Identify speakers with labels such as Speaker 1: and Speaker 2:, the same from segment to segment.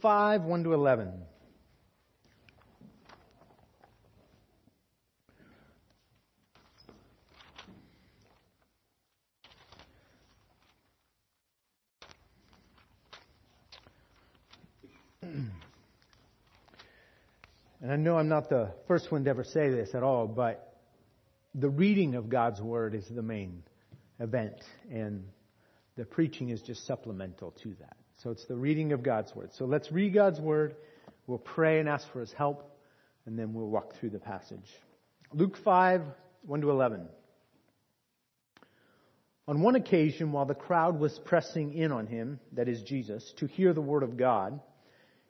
Speaker 1: 5 1 to 11. And I know I'm not the first one to ever say this at all, but the reading of God's Word is the main event, and the preaching is just supplemental to that. So it's the reading of God's Word. So let's read God's Word. We'll pray and ask for His help, and then we'll walk through the passage. Luke 5, 1 to 11. On one occasion, while the crowd was pressing in on him, that is Jesus, to hear the word of God,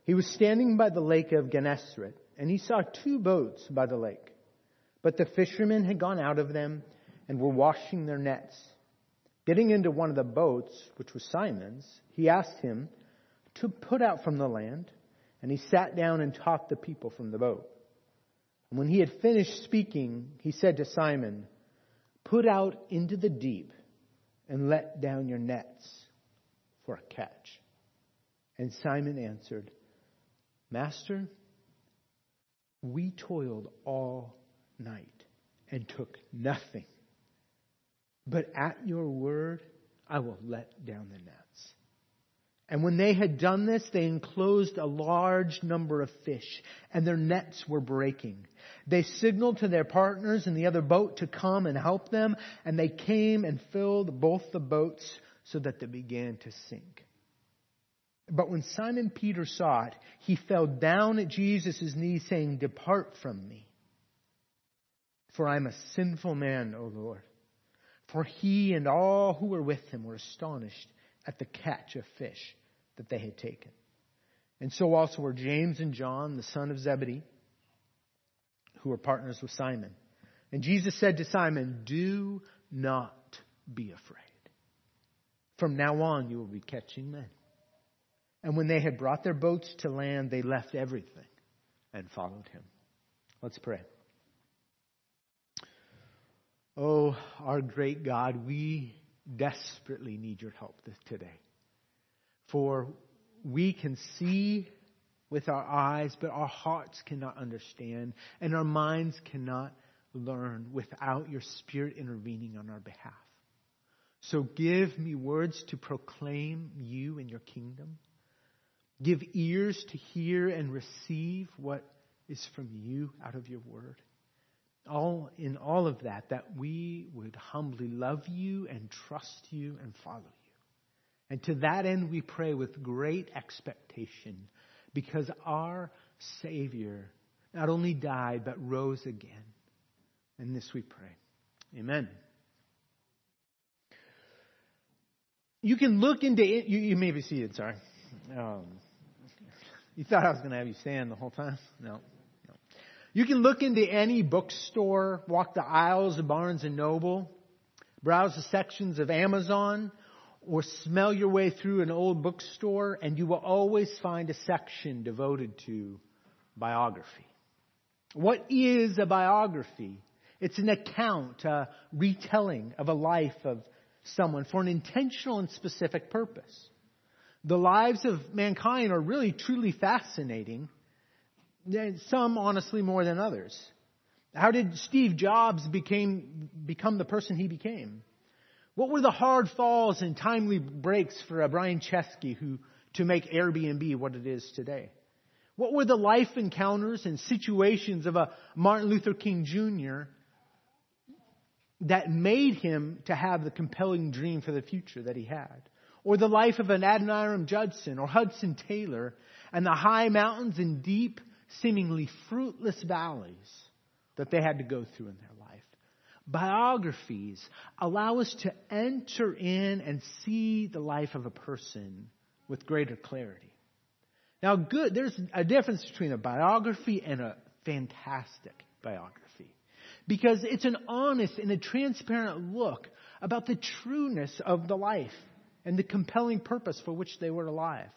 Speaker 1: he was standing by the lake of Gennesaret and he saw two boats by the lake. But the fishermen had gone out of them and were washing their nets. Getting into one of the boats, which was Simon's, he asked him to put out from the land, and he sat down and taught the people from the boat. And when he had finished speaking, he said to Simon, Put out into the deep and let down your nets for a catch. And Simon answered, Master, we toiled all night and took nothing. But at your word, I will let down the nets. And when they had done this, they enclosed a large number of fish, and their nets were breaking. They signaled to their partners in the other boat to come and help them, and they came and filled both the boats so that they began to sink. But when Simon Peter saw it, he fell down at Jesus' knees, saying, Depart from me, for I am a sinful man, O Lord. For he and all who were with him were astonished at the catch of fish that they had taken. And so also were James and John, the son of Zebedee, who were partners with Simon. And Jesus said to Simon, Do not be afraid. From now on, you will be catching men. And when they had brought their boats to land, they left everything and followed him. Let's pray. Oh, our great God, we desperately need your help today. For we can see with our eyes, but our hearts cannot understand, and our minds cannot learn without your Spirit intervening on our behalf. So give me words to proclaim you and your kingdom. Give ears to hear and receive what is from you out of your word. All in all of that, that we would humbly love you and trust you and follow you. And to that end, we pray with great expectation because our Savior not only died, but rose again. And this we pray. Amen. You can look into it. You, you may be seated, sorry. Um, you thought I was going to have you stand the whole time? No. You can look into any bookstore, walk the aisles of Barnes and Noble, browse the sections of Amazon, or smell your way through an old bookstore, and you will always find a section devoted to biography. What is a biography? It's an account, a retelling of a life of someone for an intentional and specific purpose. The lives of mankind are really truly fascinating. Some honestly more than others. How did Steve Jobs became, become the person he became? What were the hard falls and timely breaks for a Brian Chesky who, to make Airbnb what it is today? What were the life encounters and situations of a Martin Luther King Jr. that made him to have the compelling dream for the future that he had? or the life of an Adoniram Judson or Hudson Taylor and the high mountains and deep, seemingly fruitless valleys that they had to go through in their life. Biographies allow us to enter in and see the life of a person with greater clarity. Now, good, there's a difference between a biography and a fantastic biography. Because it's an honest and a transparent look about the trueness of the life and the compelling purpose for which they were alive.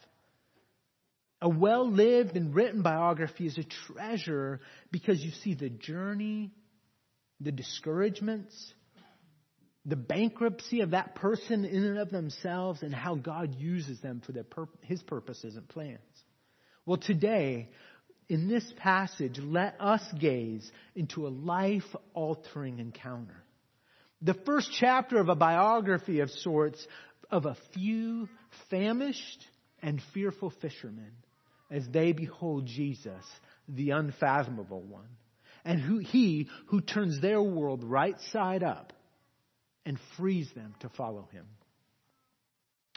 Speaker 1: A well lived and written biography is a treasure because you see the journey, the discouragements, the bankruptcy of that person in and of themselves, and how God uses them for their pur- his purposes and plans. Well, today, in this passage, let us gaze into a life altering encounter. The first chapter of a biography of sorts of a few famished and fearful fishermen as they behold Jesus, the unfathomable one, and who, he who turns their world right side up and frees them to follow him.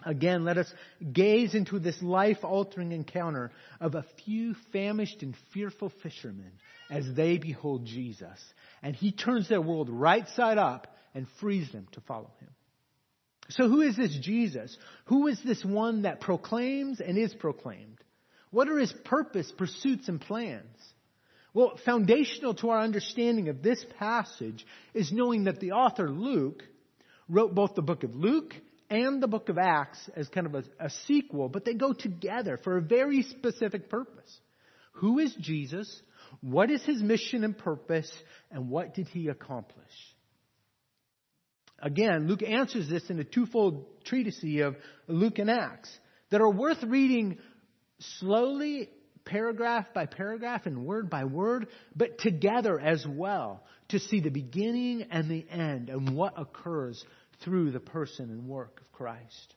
Speaker 1: Again, let us gaze into this life altering encounter of a few famished and fearful fishermen as they behold Jesus. And he turns their world right side up and frees them to follow him. So who is this Jesus? Who is this one that proclaims and is proclaimed? What are his purpose, pursuits, and plans? Well, foundational to our understanding of this passage is knowing that the author Luke wrote both the book of Luke and the book of Acts as kind of a, a, sequel, but they go together for a very specific purpose. Who is Jesus? What is his mission and purpose? And what did he accomplish? Again, Luke answers this in a twofold treatise of Luke and Acts that are worth reading slowly, paragraph by paragraph and word by word, but together as well to see the beginning and the end and what occurs through the person and work of Christ.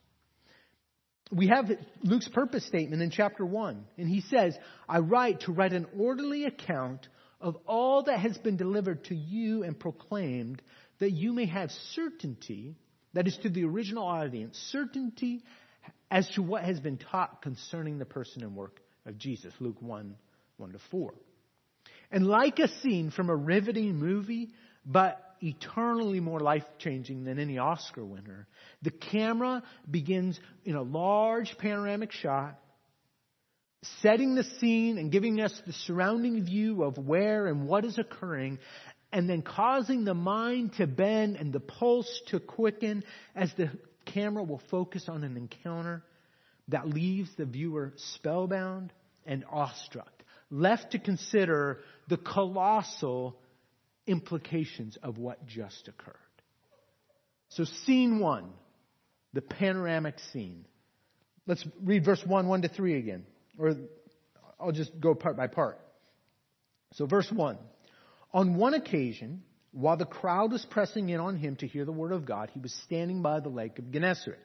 Speaker 1: We have Luke's purpose statement in chapter 1, and he says, I write to write an orderly account of all that has been delivered to you and proclaimed, that you may have certainty, that is to the original audience, certainty as to what has been taught concerning the person and work of Jesus. Luke 1, 1 to 4. And like a scene from a riveting movie, but eternally more life changing than any Oscar winner. The camera begins in a large panoramic shot, setting the scene and giving us the surrounding view of where and what is occurring, and then causing the mind to bend and the pulse to quicken as the camera will focus on an encounter that leaves the viewer spellbound and awestruck, left to consider the colossal implications of what just occurred. So, scene one, the panoramic scene. Let's read verse 1, 1 to 3 again. Or I'll just go part by part. So, verse 1. On one occasion, while the crowd was pressing in on him to hear the word of God, he was standing by the lake of Gennesaret.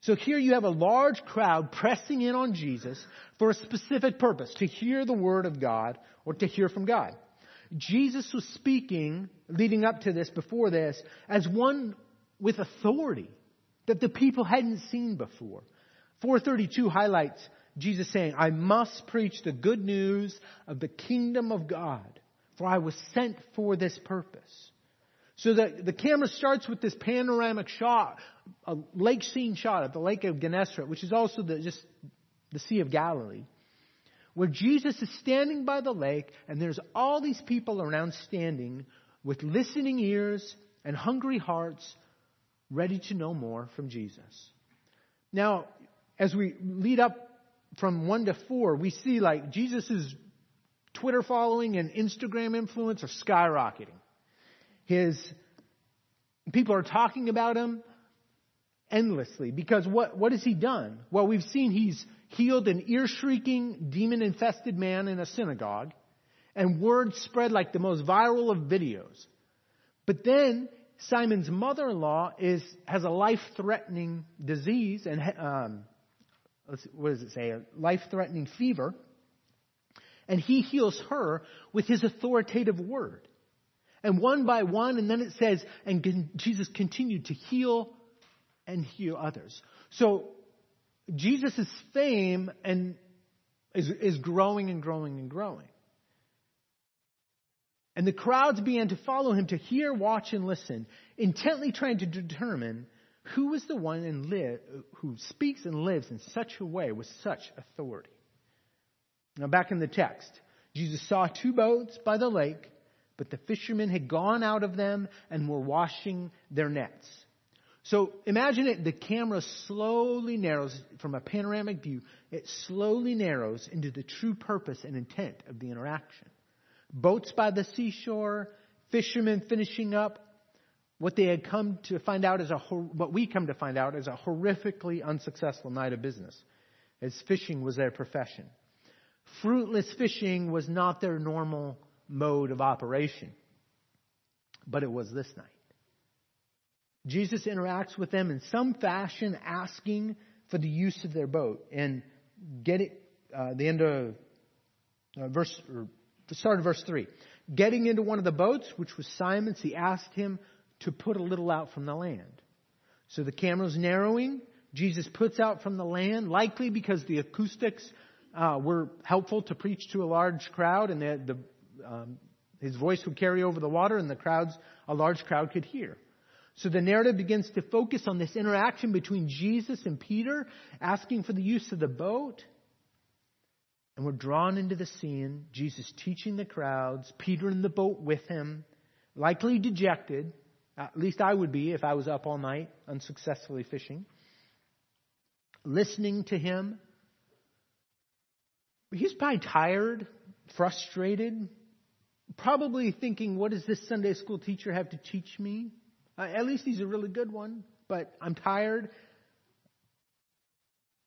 Speaker 1: So here you have a large crowd pressing in on Jesus for a specific purpose, to hear the word of God or to hear from God. Jesus was speaking, leading up to this, before this, as one with authority that the people hadn't seen before. 432 highlights Jesus saying, I must preach the good news of the kingdom of God, for I was sent for this purpose. So the, the camera starts with this panoramic shot, a lake scene shot of the lake of Gennesaret, which is also the, just the Sea of Galilee where Jesus is standing by the lake and there's all these people around standing with listening ears and hungry hearts ready to know more from Jesus. Now, as we lead up from 1 to 4, we see like Jesus' Twitter following and Instagram influence are skyrocketing. His people are talking about him endlessly because what, what has he done? Well, we've seen he's healed an ear shrieking, demon infested man in a synagogue, and word spread like the most viral of videos. But then Simon's mother in law is, has a life threatening disease, and um, what does it say? A life threatening fever. And he heals her with his authoritative word. And one by one, and then it says, and Jesus continued to heal and heal others. So Jesus' fame and is, is growing and growing and growing. And the crowds began to follow him to hear, watch, and listen, intently trying to determine who is the one live, who speaks and lives in such a way with such authority. Now, back in the text, Jesus saw two boats by the lake, but the fishermen had gone out of them and were washing their nets. So imagine it, the camera slowly narrows from a panoramic view, it slowly narrows into the true purpose and intent of the interaction. Boats by the seashore, fishermen finishing up what they had come to find out as a, what we come to find out as a horrifically unsuccessful night of business, as fishing was their profession. Fruitless fishing was not their normal mode of operation, but it was this night. Jesus interacts with them in some fashion, asking for the use of their boat. And get it, uh, the end of uh, verse, or the start of verse 3. Getting into one of the boats, which was Simon's, he asked him to put a little out from the land. So the camera's narrowing. Jesus puts out from the land, likely because the acoustics uh, were helpful to preach to a large crowd, and the, the, um, his voice would carry over the water, and the crowds, a large crowd, could hear. So the narrative begins to focus on this interaction between Jesus and Peter, asking for the use of the boat. And we're drawn into the scene, Jesus teaching the crowds, Peter in the boat with him, likely dejected. At least I would be if I was up all night unsuccessfully fishing. Listening to him. He's probably tired, frustrated, probably thinking, what does this Sunday school teacher have to teach me? Uh, at least he's a really good one, but I'm tired.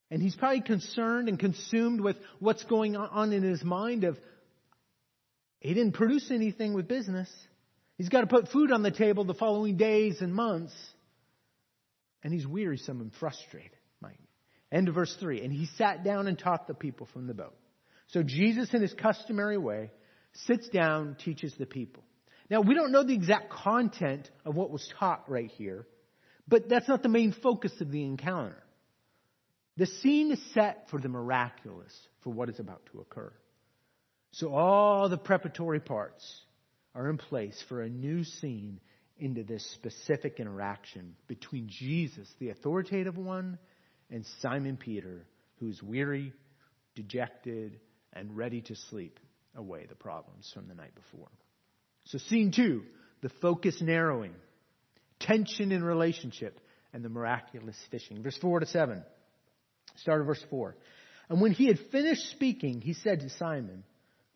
Speaker 1: And he's probably concerned and consumed with what's going on in his mind of he didn't produce anything with business. He's got to put food on the table the following days and months. And he's wearisome and frustrated. End of verse 3. And he sat down and taught the people from the boat. So Jesus, in his customary way, sits down, teaches the people. Now, we don't know the exact content of what was taught right here, but that's not the main focus of the encounter. The scene is set for the miraculous, for what is about to occur. So all the preparatory parts are in place for a new scene into this specific interaction between Jesus, the authoritative one, and Simon Peter, who's weary, dejected, and ready to sleep away the problems from the night before. So, scene two, the focus narrowing, tension in relationship, and the miraculous fishing. Verse 4 to 7. Start of verse 4. And when he had finished speaking, he said to Simon,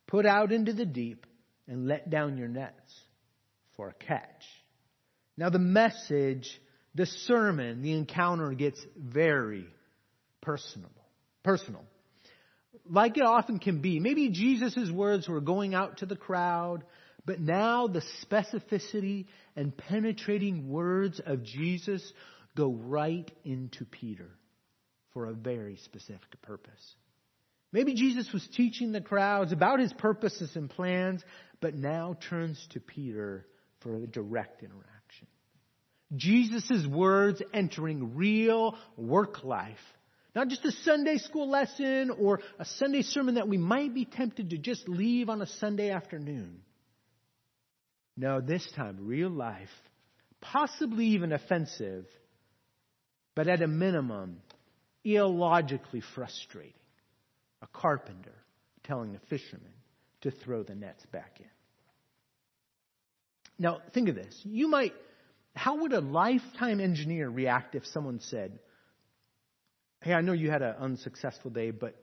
Speaker 1: Put out into the deep and let down your nets for a catch. Now, the message, the sermon, the encounter gets very personal. Personal. Like it often can be. Maybe Jesus' words were going out to the crowd, but now the specificity and penetrating words of Jesus go right into Peter for a very specific purpose. Maybe Jesus was teaching the crowds about his purposes and plans, but now turns to Peter for a direct interaction. Jesus' words entering real work life. Not just a Sunday school lesson or a Sunday sermon that we might be tempted to just leave on a Sunday afternoon. No, this time, real life, possibly even offensive, but at a minimum, illogically frustrating. A carpenter telling a fisherman to throw the nets back in. Now, think of this. You might, how would a lifetime engineer react if someone said, Hey, I know you had an unsuccessful day, but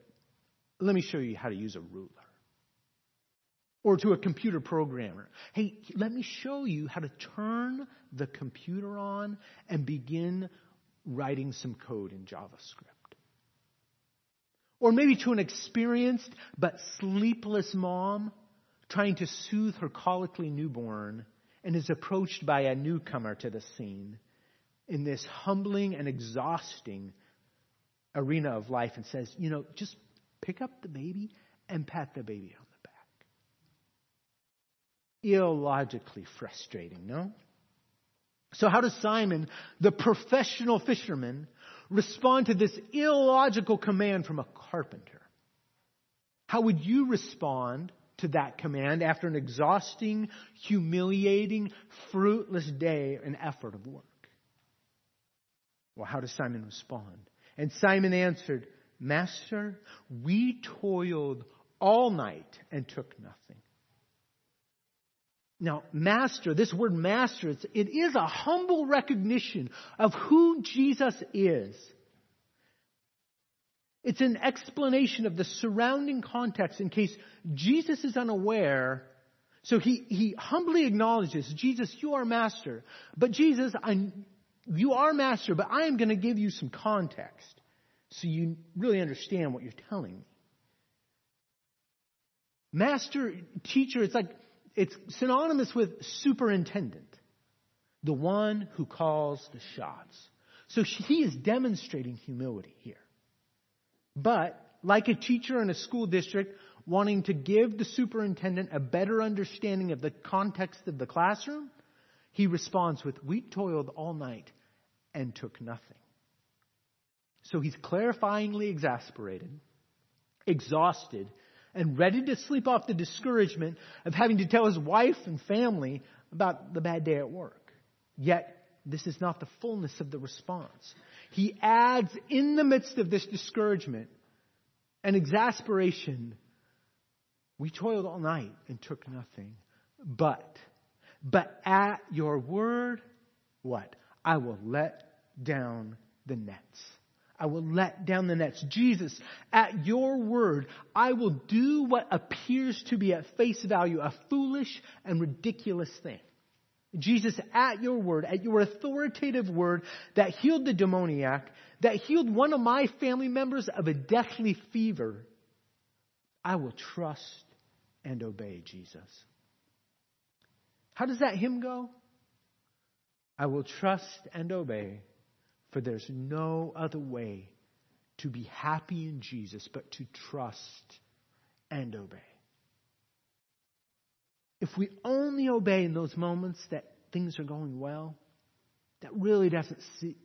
Speaker 1: let me show you how to use a ruler? or to a computer programmer. Hey, let me show you how to turn the computer on and begin writing some code in JavaScript. Or maybe to an experienced but sleepless mom trying to soothe her colically newborn and is approached by a newcomer to the scene in this humbling and exhausting arena of life and says, you know, just pick up the baby and pat the baby on the back. illogically frustrating, no? So how does Simon, the professional fisherman, respond to this illogical command from a carpenter? How would you respond to that command after an exhausting, humiliating, fruitless day and effort of work? Well, how does Simon respond? And Simon answered, Master, we toiled all night and took nothing. Now, master, this word master, it is a humble recognition of who Jesus is. It's an explanation of the surrounding context in case Jesus is unaware. So he, he humbly acknowledges, Jesus, you are master. But Jesus, I, you are master, but I am going to give you some context so you really understand what you're telling me. Master, teacher, it's like, it's synonymous with superintendent. The one who calls the shots. So he is demonstrating humility here. But, like a teacher in a school district wanting to give the superintendent a better understanding of the context of the classroom, he responds with, We toiled all night and took nothing. So he's clarifyingly exasperated, exhausted, and ready to sleep off the discouragement of having to tell his wife and family about the bad day at work. Yet, this is not the fullness of the response. He adds in the midst of this discouragement and exasperation, we toiled all night and took nothing. But, but at your word, what? I will let down the nets. I will let down the nets. Jesus, at your word, I will do what appears to be at face value a foolish and ridiculous thing. Jesus, at your word, at your authoritative word that healed the demoniac, that healed one of my family members of a deathly fever, I will trust and obey Jesus. How does that hymn go? I will trust and obey for there's no other way to be happy in Jesus but to trust and obey. If we only obey in those moments that things are going well, that really doesn't see,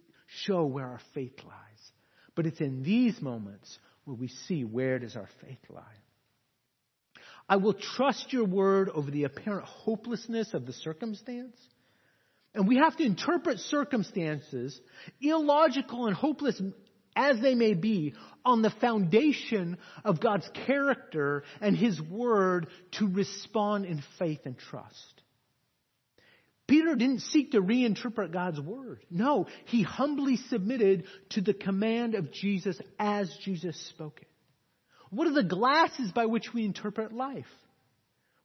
Speaker 1: show where our faith lies. But it's in these moments where we see where does our faith lie. I will trust your word over the apparent hopelessness of the circumstance. And we have to interpret circumstances, illogical and hopeless as they may be, on the foundation of God's character and His Word to respond in faith and trust. Peter didn't seek to reinterpret God's Word. No, he humbly submitted to the command of Jesus as Jesus spoke it. What are the glasses by which we interpret life?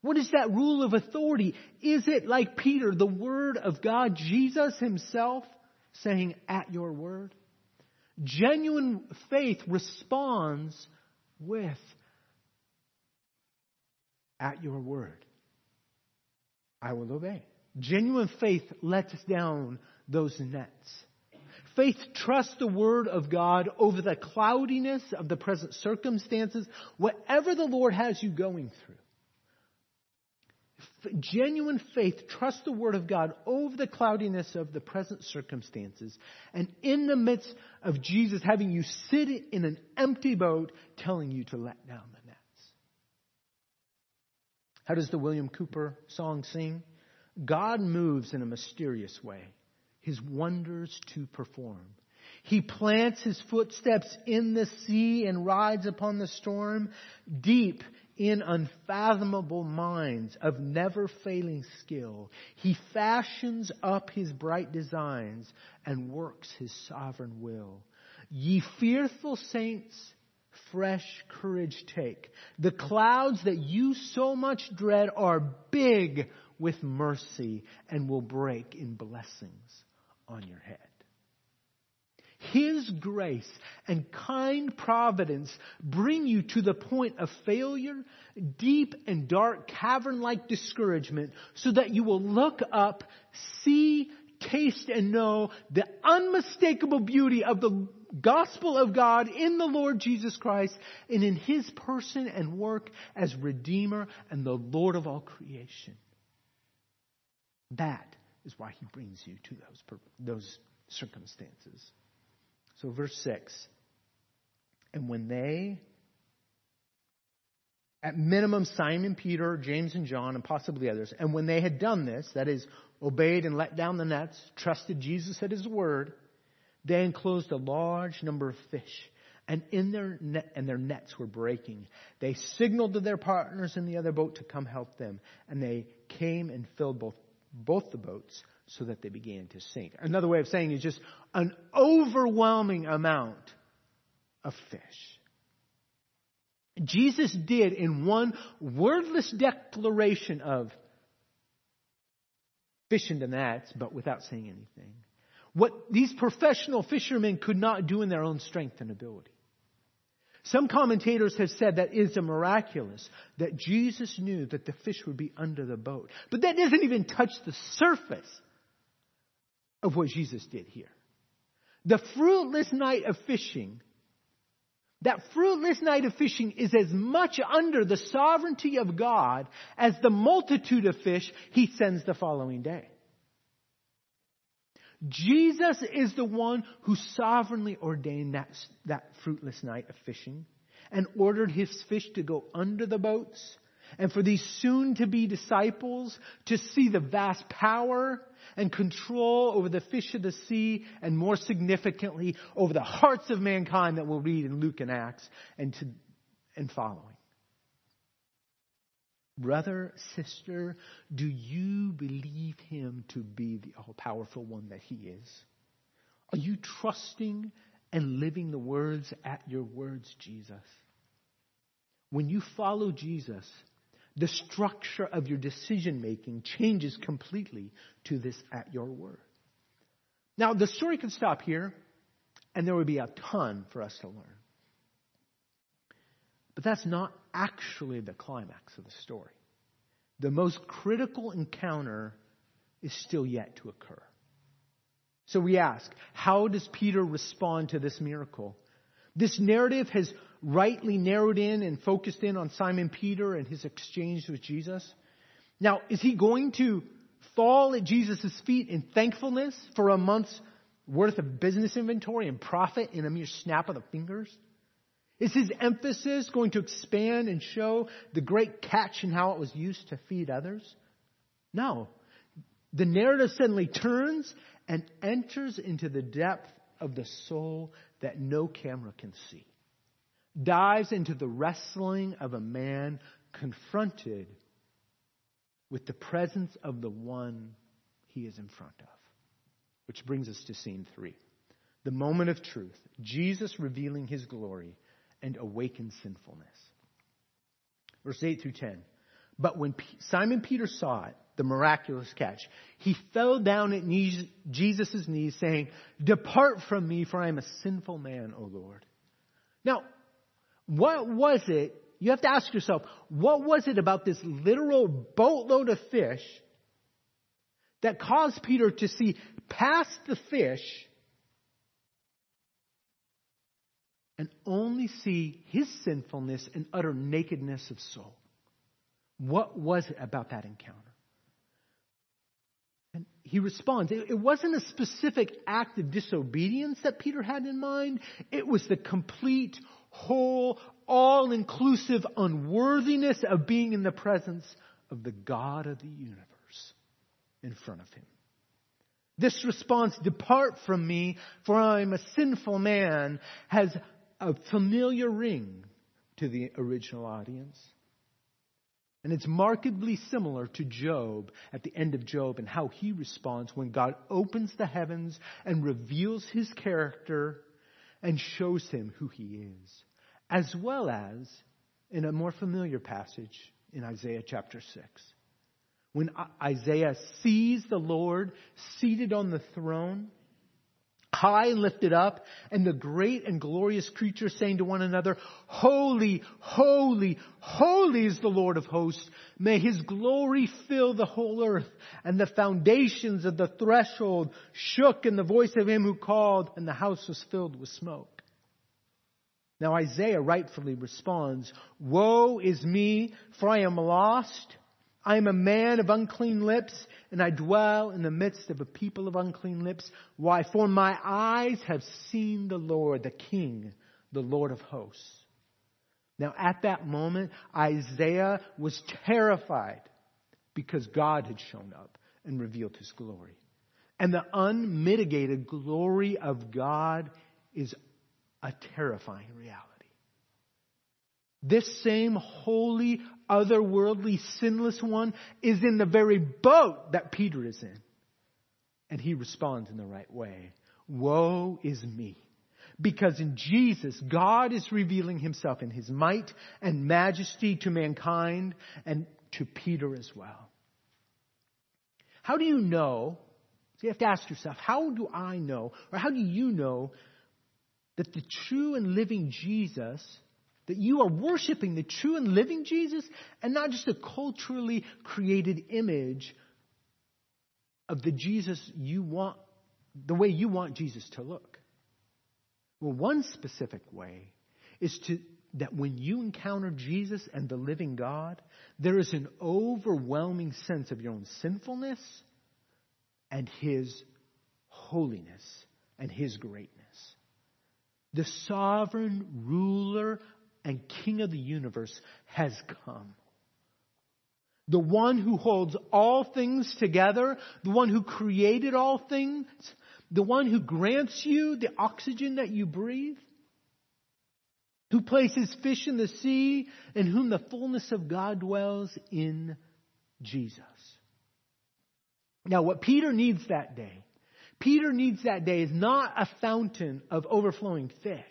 Speaker 1: What is that rule of authority? Is it like Peter, the Word of God, Jesus Himself, saying, at your word? Genuine faith responds with, at your word. I will obey. Genuine faith lets down those nets. Faith trusts the Word of God over the cloudiness of the present circumstances, whatever the Lord has you going through genuine faith trusts the Word of God over the cloudiness of the present circumstances. And in the midst of Jesus having you sit in an empty boat, telling you to let down the nets. How does the William Cowper song sing? God moves in a mysterious way, his wonders to perform. He plants his footsteps in the sea and rides upon the storm. Deep in unfathomable minds of never failing skill, he fashions up his bright designs and works his sovereign will. Ye fearful saints, fresh courage take. The clouds that you so much dread are big with mercy and will break in blessings on your head. His grace and kind providence bring you to the point of failure, deep and dark cavern-like discouragement so that you will look up, see, taste and know the unmistakable beauty of the gospel of God in the Lord Jesus Christ and in His person and work as Redeemer and the Lord of all creation. That is why He brings you to those, those circumstances. So, verse 6 And when they, at minimum, Simon, Peter, James, and John, and possibly others, and when they had done this, that is, obeyed and let down the nets, trusted Jesus at his word, they enclosed a large number of fish. And in their net, and their nets were breaking. They signaled to their partners in the other boat to come help them, and they came and filled both both the boats so that they began to sink. Another way of saying is just an overwhelming amount of fish. Jesus did in one wordless declaration of fish into nets, but without saying anything. What these professional fishermen could not do in their own strength and ability. Some commentators have said that is a miraculous, that Jesus knew that the fish would be under the boat. But that doesn't even touch the surface of what Jesus did here. The fruitless night of fishing, that fruitless night of fishing is as much under the sovereignty of God as the multitude of fish he sends the following day. Jesus is the one who sovereignly ordained that, that fruitless night of fishing and ordered his fish to go under the boats and for these soon to be disciples to see the vast power and control over the fish of the sea and more significantly over the hearts of mankind that we'll read in Luke and Acts and to, and following. Brother, sister, do you believe him to be the all powerful one that he is? Are you trusting and living the words at your words, Jesus? When you follow Jesus, the structure of your decision making changes completely to this at your word. Now, the story could stop here, and there would be a ton for us to learn. But that's not actually the climax of the story. The most critical encounter is still yet to occur. So we ask, how does Peter respond to this miracle? This narrative has rightly narrowed in and focused in on Simon Peter and his exchange with Jesus. Now, is he going to fall at Jesus' feet in thankfulness for a month's worth of business inventory and profit in a mere snap of the fingers? Is his emphasis going to expand and show the great catch and how it was used to feed others? No. The narrative suddenly turns and enters into the depth of the soul that no camera can see. Dives into the wrestling of a man confronted with the presence of the one he is in front of. Which brings us to scene three. The moment of truth. Jesus revealing his glory and awaken sinfulness. Verse 8 through 10. But when Simon Peter saw it, the miraculous catch, he fell down at knees, Jesus' knees saying, Depart from me, for I am a sinful man, O Lord. Now, what was it? You have to ask yourself, what was it about this literal boatload of fish that caused Peter to see past the fish and only see his sinfulness and utter nakedness of soul. What was it about that encounter? And he responds, it wasn't a specific act of disobedience that Peter had in mind. It was the complete, whole, all inclusive unworthiness of being in the presence of the God of the universe in front of him. This response, depart from me, for I am a sinful man, has a familiar ring to the original audience. And it's markedly similar to Job at the end of Job and how he responds when God opens the heavens and reveals his character and shows him who he is. As well as in a more familiar passage in Isaiah chapter 6. When Isaiah sees the Lord seated on the throne, high and lifted up, and the great and glorious creatures saying to one another, Holy, holy, holy is the Lord of hosts. May his glory fill the whole earth. And the foundations of the threshold shook in the voice of him who called, and the house was filled with smoke. Now Isaiah rightfully responds, Woe is me, for I am lost. I am a man of unclean lips, and I dwell in the midst of a people of unclean lips. Why? For my eyes have seen the Lord, the King, the Lord of hosts. Now at that moment, Isaiah was terrified because God had shown up and revealed his glory. And the unmitigated glory of God is a terrifying reality. This same holy, otherworldly, sinless one is in the very boat that Peter is in. And he responds in the right way. Woe is me. Because in Jesus, God is revealing himself in his might and majesty to mankind and to Peter as well. How do you know? So you have to ask yourself, how do I know, or how do you know that the true and living Jesus That you are worshiping the true and living Jesus and not just a culturally created image of the Jesus you want, the way you want Jesus to look. Well, one specific way is to, that when you encounter Jesus and the living God, there is an overwhelming sense of your own sinfulness and His holiness and His greatness. The sovereign ruler and King of the universe has come. The one who holds all things together, the one who created all things, the one who grants you the oxygen that you breathe, who places fish in the sea, in whom the fullness of God dwells in Jesus. Now, what Peter needs that day, Peter needs that day is not a fountain of overflowing fish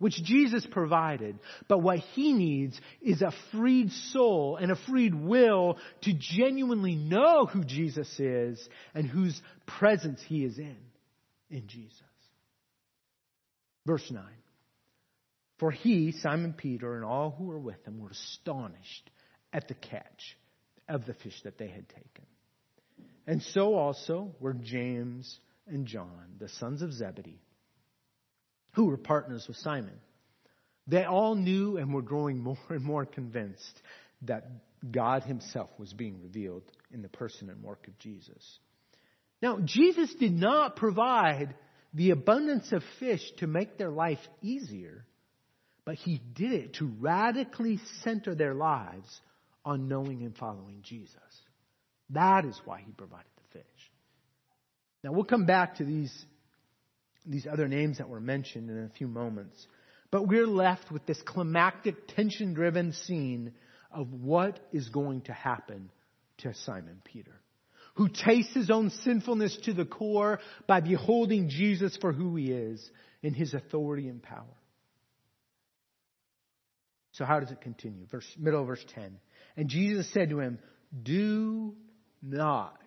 Speaker 1: which Jesus provided. But what he needs is a freed soul and a freed will to genuinely know who Jesus is and whose presence he is in, in Jesus. Verse 9. For he, Simon Peter, and all who were with him were astonished at the catch of the fish that they had taken. And so also were James and John, the sons of Zebedee who were partners with Simon. They all knew and were growing more and more convinced that God Himself was being revealed in the person and work of Jesus. Now, Jesus did not provide the abundance of fish to make their life easier, but He did it to radically center their lives on knowing and following Jesus. That is why He provided the fish. Now, we'll come back to these these other names that were mentioned in a few moments. But we're left with this climactic, tension driven scene of what is going to happen to Simon Peter, who tastes his own sinfulness to the core by beholding Jesus for who he is in his authority and power. So how does it continue? Verse, middle of verse 10. And Jesus said to him, Do not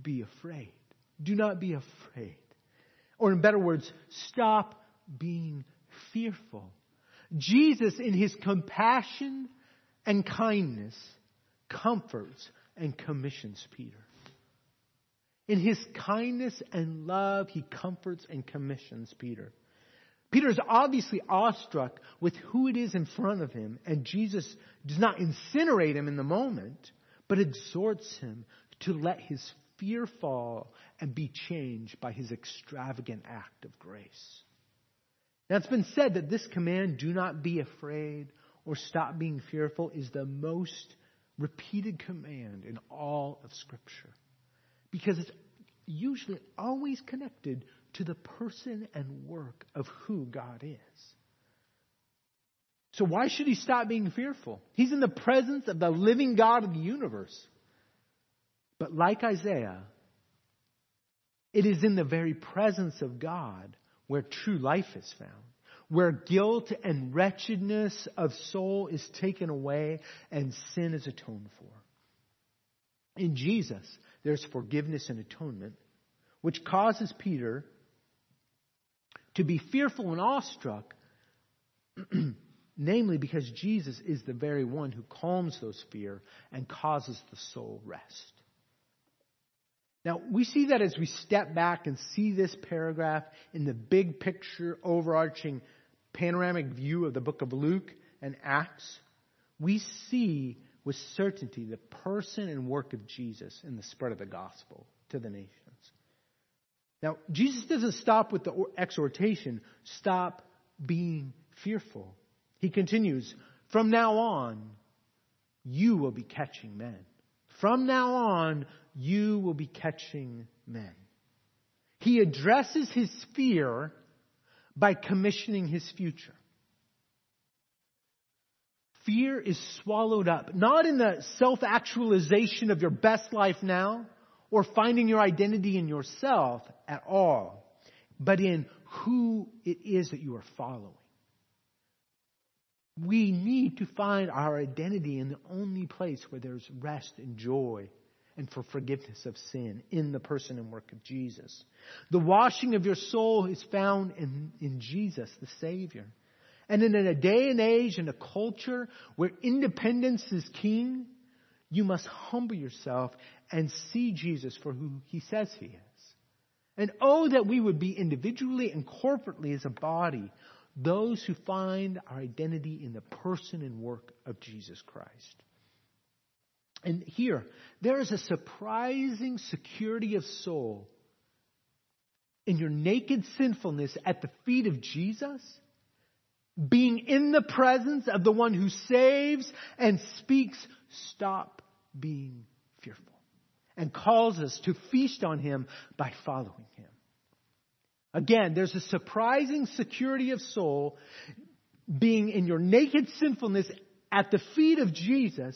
Speaker 1: be afraid. Do not be afraid. Or in better words, stop being fearful. Jesus, in his compassion and kindness, comforts and commissions Peter. In his kindness and love, he comforts and commissions Peter. Peter is obviously awestruck with who it is in front of him, and Jesus does not incinerate him in the moment, but exhorts him to let his fear fall and be changed by his extravagant act of grace. Now it's been said that this command, do not be afraid or stop being fearful, is the most repeated command in all of Scripture. Because it's usually always connected to the person and work of who God is. So why should he stop being fearful? He's in the presence of the living God of the universe. But like Isaiah, it is in the very presence of God where true life is found, where guilt and wretchedness of soul is taken away and sin is atoned for. In Jesus, there's forgiveness and atonement, which causes Peter to be fearful and awestruck, namely because Jesus is the very one who calms those fear and causes the soul rest. Now, we see that as we step back and see this paragraph in the big picture, overarching panoramic view of the book of Luke and Acts, we see with certainty the person and work of Jesus in the spread of the gospel to the nations. Now, Jesus doesn't stop with the exhortation, stop being fearful. He continues, from now on, you will be catching men. From now on, you will be catching men. He addresses his fear by commissioning his future. Fear is swallowed up, not in the self actualization of your best life now or finding your identity in yourself at all, but in who it is that you are following. We need to find our identity in the only place where there's rest and joy and for forgiveness of sin in the person and work of Jesus. The washing of your soul is found in, in Jesus, the Savior. And in a day and age and a culture where independence is king, you must humble yourself and see Jesus for who he says he is. And oh, that we would be individually and corporately as a body those who find our identity in the person and work of Jesus Christ. And here, there is a surprising security of soul in your naked sinfulness at the feet of Jesus, being in the presence of the one who saves and speaks, stop being fearful, and calls us to feast on him by following him. Again, there's a surprising security of soul being in your naked sinfulness at the feet of Jesus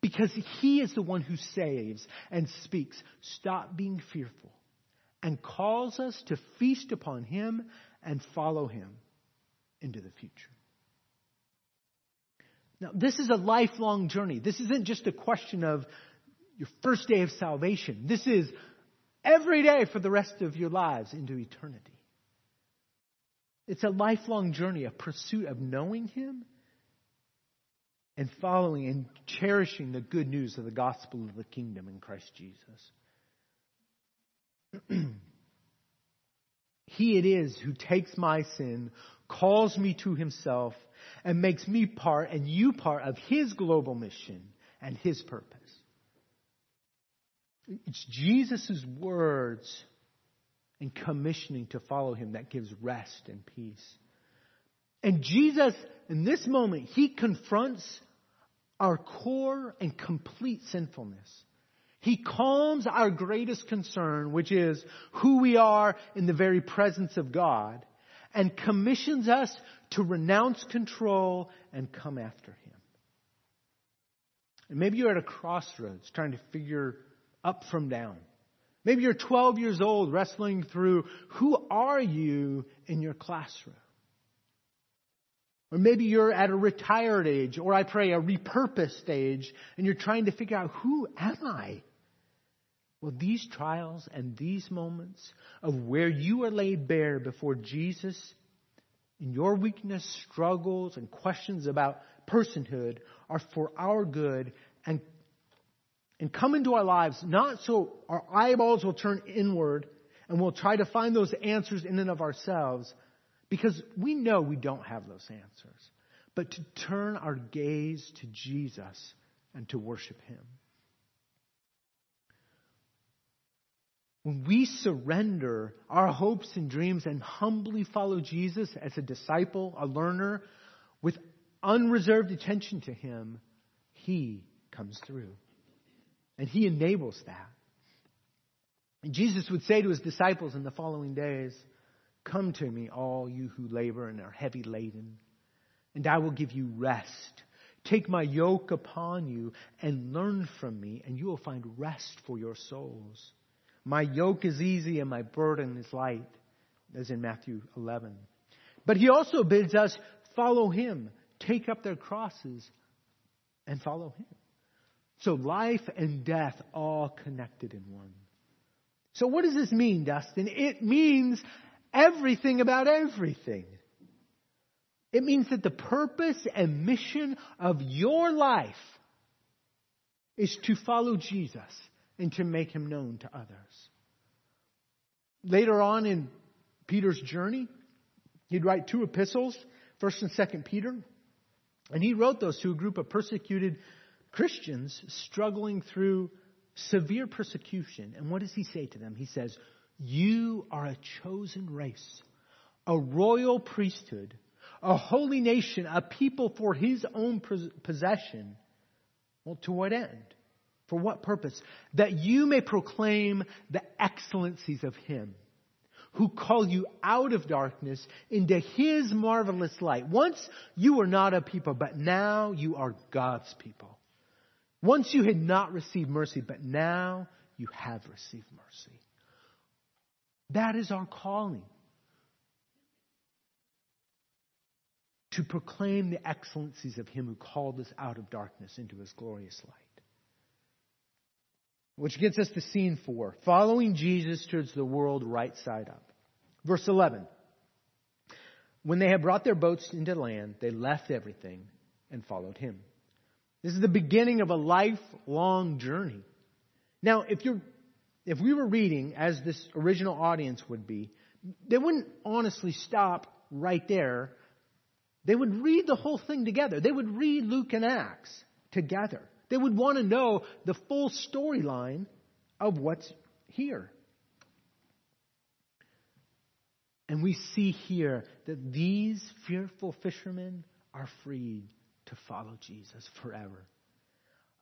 Speaker 1: because he is the one who saves and speaks. Stop being fearful and calls us to feast upon him and follow him into the future. Now, this is a lifelong journey. This isn't just a question of your first day of salvation. This is every day for the rest of your lives into eternity. It's a lifelong journey, a pursuit of knowing Him and following and cherishing the good news of the gospel of the kingdom in Christ Jesus. he it is who takes my sin, calls me to himself, and makes me part and you part of his global mission and his purpose. It's Jesus' words and commissioning to follow him that gives rest and peace. And Jesus, in this moment, he confronts our core and complete sinfulness. He calms our greatest concern, which is who we are in the very presence of God, and commissions us to renounce control and come after Him. And maybe you're at a crossroads trying to figure up from down. Maybe you're 12 years old wrestling through who are you in your classroom? Or maybe you're at a retired age, or I pray a repurposed age, and you're trying to figure out who am I? Well, these trials and these moments of where you are laid bare before Jesus in your weakness, struggles, and questions about personhood are for our good and, and come into our lives not so our eyeballs will turn inward and we'll try to find those answers in and of ourselves because we know we don't have those answers, but to turn our gaze to Jesus and to worship Him. When we surrender our hopes and dreams and humbly follow Jesus as a disciple, a learner, with unreserved attention to Him, He comes through. And He enables that. And Jesus would say to His disciples in the following days, Come to me, all you who labor and are heavy laden, and I will give you rest. Take my yoke upon you and learn from me, and you will find rest for your souls. My yoke is easy and my burden is light, as in Matthew 11. But he also bids us follow him, take up their crosses, and follow him. So life and death all connected in one. So what does this mean, Dustin? It means everything about everything. It means that the purpose and mission of your life is to follow Jesus and to make him known to others. Later on in Peter's journey, he'd write two epistles, 1st and 2nd Peter, and he wrote those to a group of persecuted Christians struggling through severe persecution. And what does he say to them? He says, You are a chosen race, a royal priesthood, a holy nation, a people for his own possession. Well, to what end? For what purpose? That you may proclaim the excellencies of Him who called you out of darkness into His marvelous light. Once you were not a people, but now you are God's people. Once you had not received mercy, but now you have received mercy. That is our calling. To proclaim the excellencies of Him who called us out of darkness into His glorious light. Which gets us to scene four following Jesus towards the world right side up. Verse 11. When they had brought their boats into land, they left everything and followed him. This is the beginning of a lifelong journey. Now, if you're, if we were reading as this original audience would be, they wouldn't honestly stop right there. They would read the whole thing together. They would read Luke and Acts together. They would want to know the full storyline of what's here. And we see here that these fearful fishermen are freed to follow Jesus forever.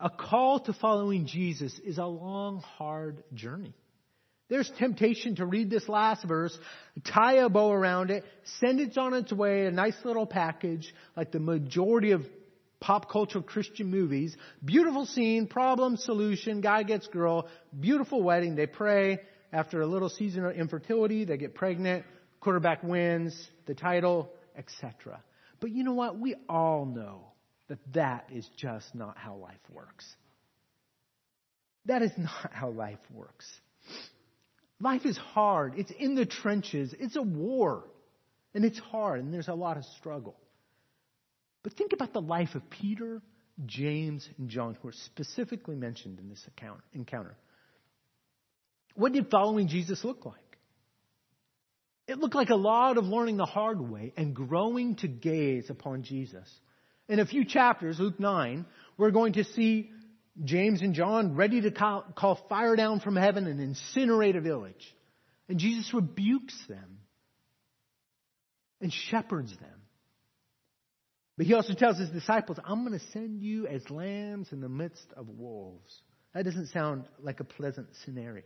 Speaker 1: A call to following Jesus is a long, hard journey. There's temptation to read this last verse, tie a bow around it, send it on its way, a nice little package, like the majority of pop culture Christian movies. Beautiful scene, problem, solution, guy gets girl, beautiful wedding, they pray. After a little season of infertility, they get pregnant, quarterback wins, the title, etc. But you know what? We all know that that is just not how life works. That is not how life works. Life is hard. It's in the trenches. It's a war. And it's hard, and there's a lot of struggle. But think about the life of Peter, James, and John, who are specifically mentioned in this account, encounter. What did following Jesus look like? It looked like a lot of learning the hard way and growing to gaze upon Jesus. In a few chapters, Luke 9, we're going to see James and John ready to call, call fire down from heaven and incinerate a village. And Jesus rebukes them and shepherds them. But he also tells his disciples, I'm going to send you as lambs in the midst of wolves. That doesn't sound like a pleasant scenario.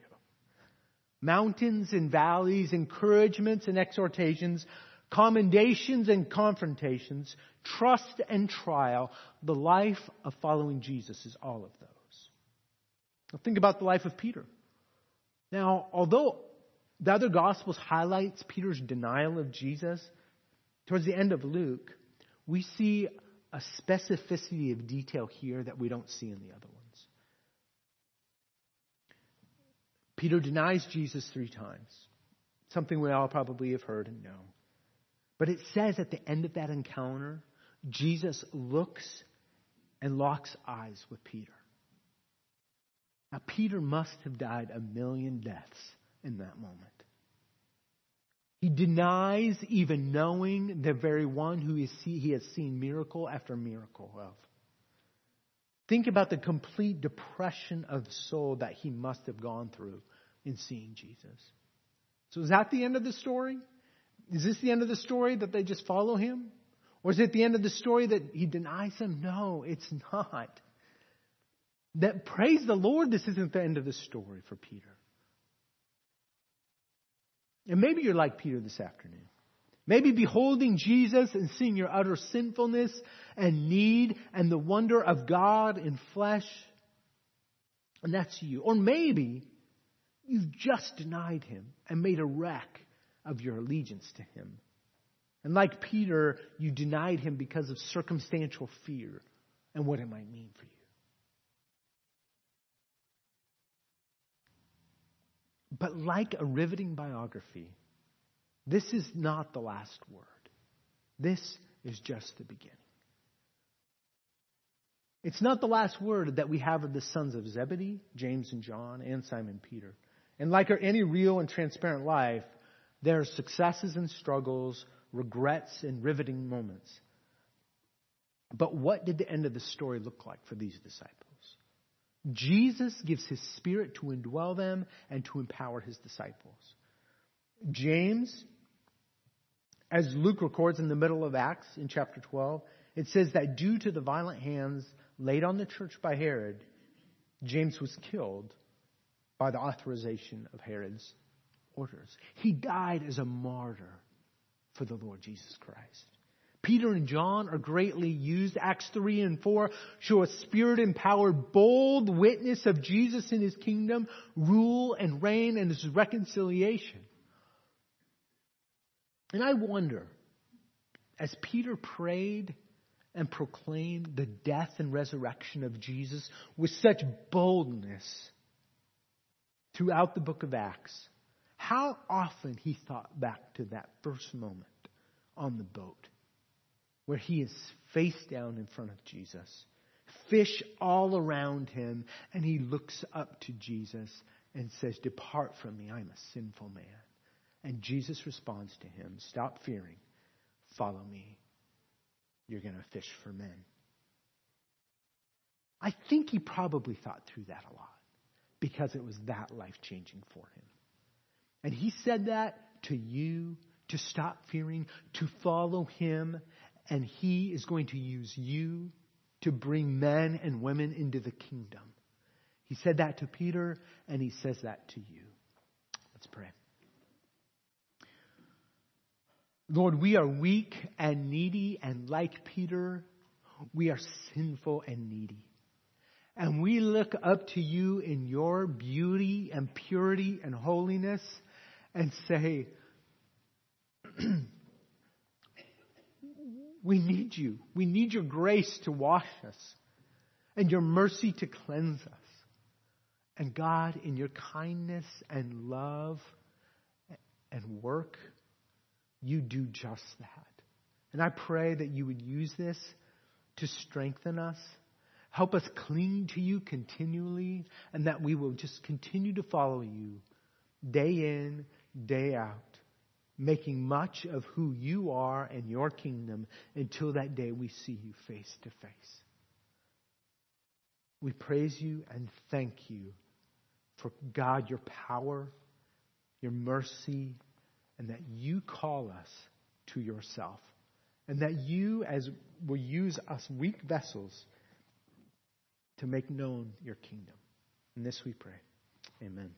Speaker 1: Mountains and valleys, encouragements and exhortations, commendations and confrontations, trust and trial, the life of following Jesus is all of those. Now think about the life of Peter. Now, although the other gospels highlights Peter's denial of Jesus, towards the end of Luke, we see a specificity of detail here that we don't see in the other ones. Peter denies Jesus three times, something we all probably have heard and know. But it says at the end of that encounter, Jesus looks and locks eyes with Peter. Now, Peter must have died a million deaths in that moment. He denies even knowing the very one who he has seen miracle after miracle of. Think about the complete depression of soul that he must have gone through in seeing Jesus. So is that the end of the story? Is this the end of the story that they just follow him? Or is it the end of the story that he denies him? No, it's not. That praise the Lord, this isn't the end of the story for Peter. And maybe you're like Peter this afternoon. Maybe beholding Jesus and seeing your utter sinfulness and need and the wonder of God in flesh. And that's you. Or maybe you've just denied him and made a wreck of your allegiance to him. And like Peter, you denied him because of circumstantial fear and what it might mean for you. But like a riveting biography, this is not the last word. This is just the beginning. It's not the last word that we have of the sons of Zebedee, James and John, and Simon Peter. And like any real and transparent life, there are successes and struggles, regrets and riveting moments. But what did the end of the story look like for these disciples? Jesus gives his spirit to indwell them and to empower his disciples. James, as Luke records in the middle of Acts in chapter 12, it says that due to the violent hands laid on the church by Herod, James was killed by the authorization of Herod's orders. He died as a martyr for the Lord Jesus Christ. Peter and John are greatly used. Acts 3 and 4 show a spirit empowered, bold witness of Jesus in his kingdom, rule and reign and his reconciliation. And I wonder, as Peter prayed and proclaimed the death and resurrection of Jesus with such boldness throughout the book of Acts, how often he thought back to that first moment on the boat where he is face down in front of Jesus. Fish all around him, and he looks up to Jesus and says, Depart from me, I'm a sinful man. And Jesus responds to him, Stop fearing, follow me. You're going to fish for men. I think he probably thought through that a lot because it was that life changing for him. And he said that to you to stop fearing, to follow him, and he is going to use you to bring men and women into the kingdom. He said that to Peter, and he says that to you. Let's pray. Lord, we are weak and needy, and like Peter, we are sinful and needy. And we look up to you in your beauty and purity and holiness and say, we need you. We need your grace to wash us and your mercy to cleanse us. And God, in your kindness and love and work, you do just that. And I pray that you would use this to strengthen us, help us cling to you continually, and that we will just continue to follow you day in, day out, making much of who you are and your kingdom until that day we see you face to face. We praise you and thank you for God, your power, your mercy, and that you call us to yourself. And that you, as will use us weak vessels to make known your kingdom. In this we pray. Amen.